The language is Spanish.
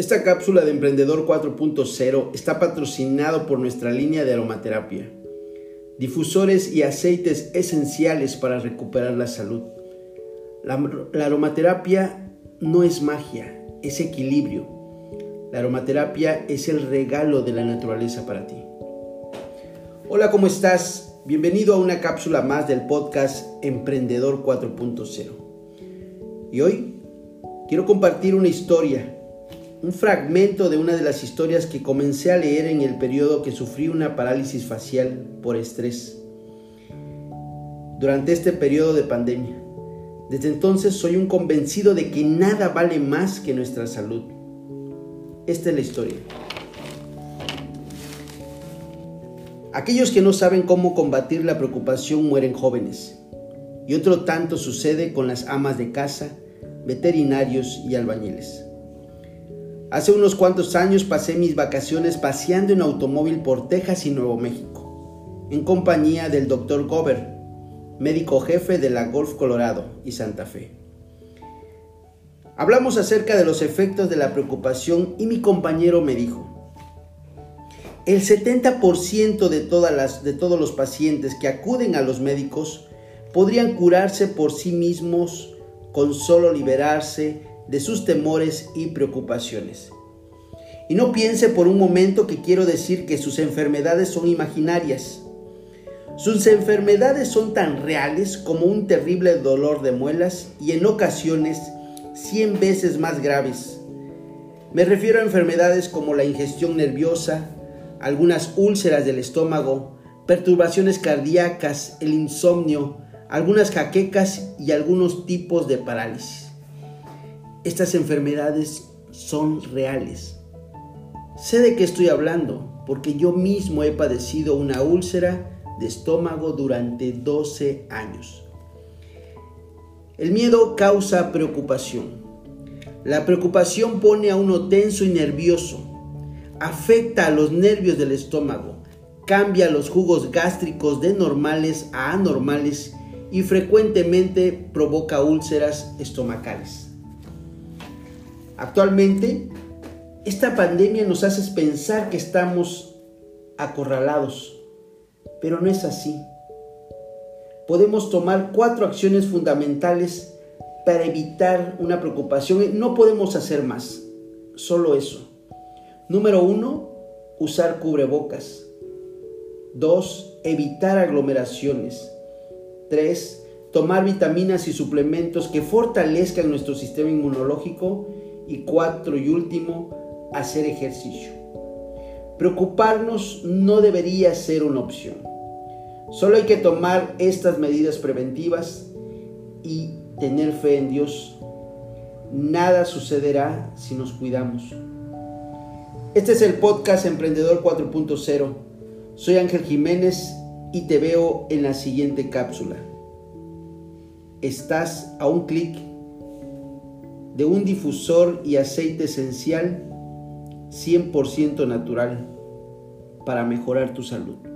Esta cápsula de Emprendedor 4.0 está patrocinado por nuestra línea de aromaterapia, difusores y aceites esenciales para recuperar la salud. La, la aromaterapia no es magia, es equilibrio. La aromaterapia es el regalo de la naturaleza para ti. Hola, ¿cómo estás? Bienvenido a una cápsula más del podcast Emprendedor 4.0. Y hoy quiero compartir una historia un fragmento de una de las historias que comencé a leer en el periodo que sufrí una parálisis facial por estrés durante este periodo de pandemia. Desde entonces soy un convencido de que nada vale más que nuestra salud. Esta es la historia. Aquellos que no saben cómo combatir la preocupación mueren jóvenes. Y otro tanto sucede con las amas de casa, veterinarios y albañiles. Hace unos cuantos años pasé mis vacaciones paseando en automóvil por Texas y Nuevo México, en compañía del Dr. Gober, médico jefe de la Golf Colorado y Santa Fe. Hablamos acerca de los efectos de la preocupación y mi compañero me dijo, el 70% de, todas las, de todos los pacientes que acuden a los médicos podrían curarse por sí mismos con solo liberarse de sus temores y preocupaciones. Y no piense por un momento que quiero decir que sus enfermedades son imaginarias. Sus enfermedades son tan reales como un terrible dolor de muelas y en ocasiones 100 veces más graves. Me refiero a enfermedades como la ingestión nerviosa, algunas úlceras del estómago, perturbaciones cardíacas, el insomnio, algunas jaquecas y algunos tipos de parálisis. Estas enfermedades son reales. Sé de qué estoy hablando, porque yo mismo he padecido una úlcera de estómago durante 12 años. El miedo causa preocupación. La preocupación pone a uno tenso y nervioso. Afecta a los nervios del estómago. Cambia los jugos gástricos de normales a anormales y frecuentemente provoca úlceras estomacales. Actualmente, esta pandemia nos hace pensar que estamos acorralados, pero no es así. Podemos tomar cuatro acciones fundamentales para evitar una preocupación. No podemos hacer más, solo eso. Número uno, usar cubrebocas. Dos, evitar aglomeraciones. Tres, tomar vitaminas y suplementos que fortalezcan nuestro sistema inmunológico y cuatro y último, hacer ejercicio. Preocuparnos no debería ser una opción. Solo hay que tomar estas medidas preventivas y tener fe en Dios. Nada sucederá si nos cuidamos. Este es el podcast Emprendedor 4.0. Soy Ángel Jiménez y te veo en la siguiente cápsula. Estás a un clic de un difusor y aceite esencial 100% natural para mejorar tu salud.